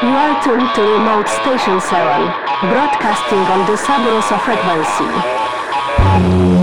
You are tuned to Remote Station 7, broadcasting on the Sub Rosa frequency.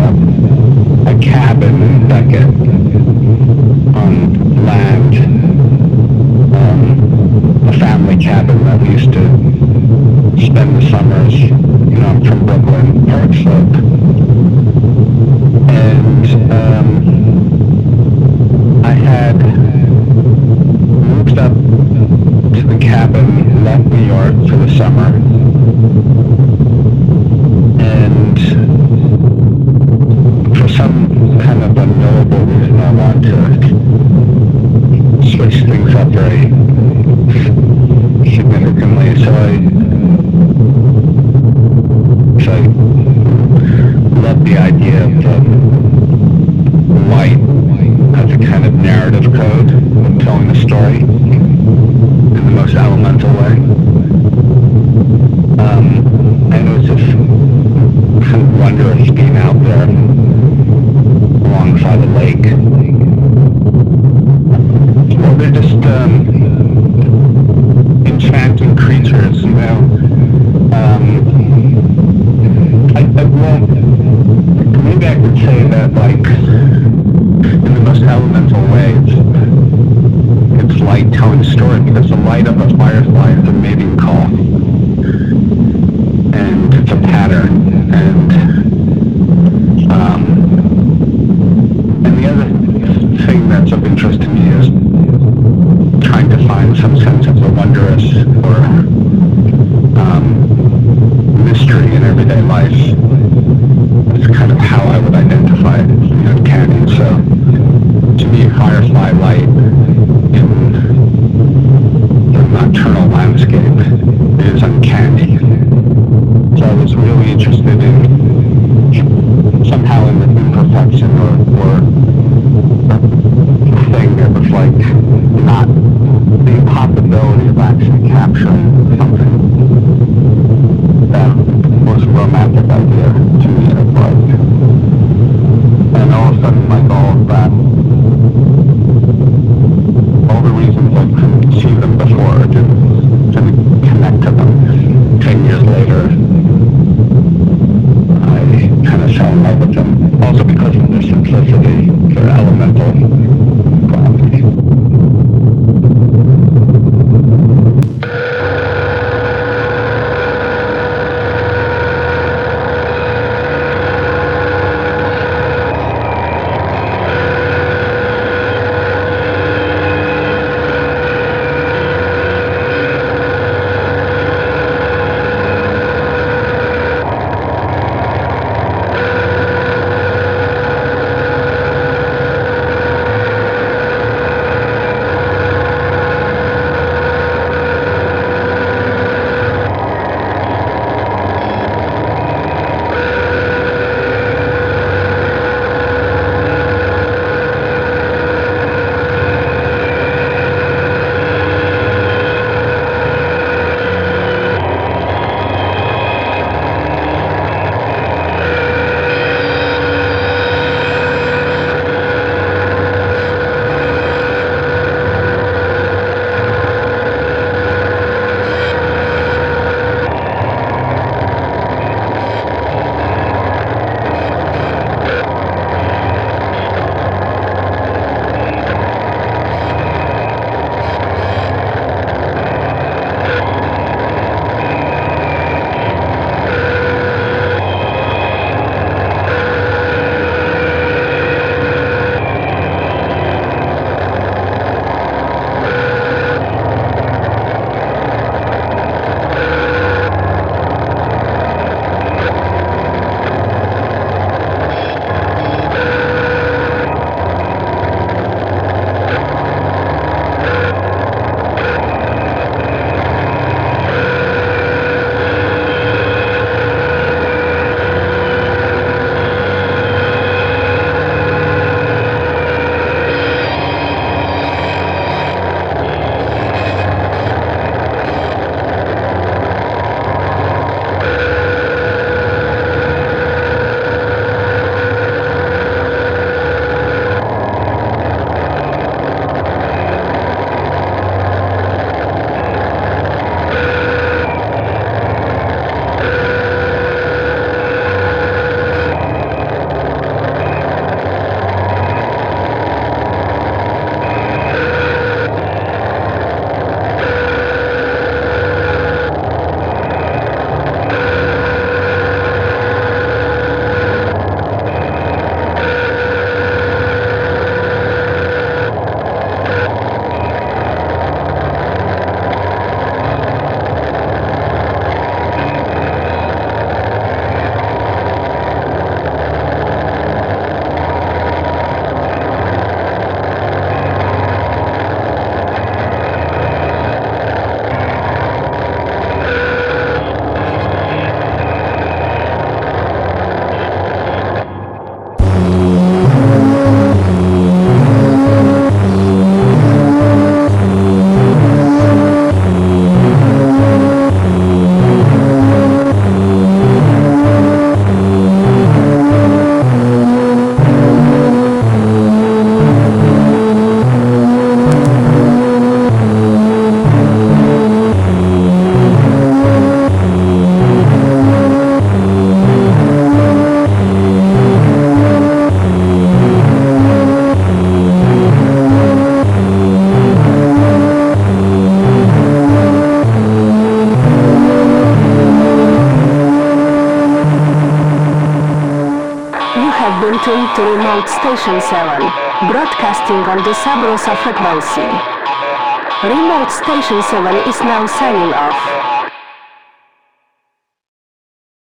a cabin in a on land, um, a family cabin that we used to spend the summers. You know, I'm from Brooklyn, Park Slope. And um, I had moved up to the cabin, left New York for the summer. Action. To Remote Station 7, broadcasting on the Sub Rosa frequency. Remote Station 7 is now signing off.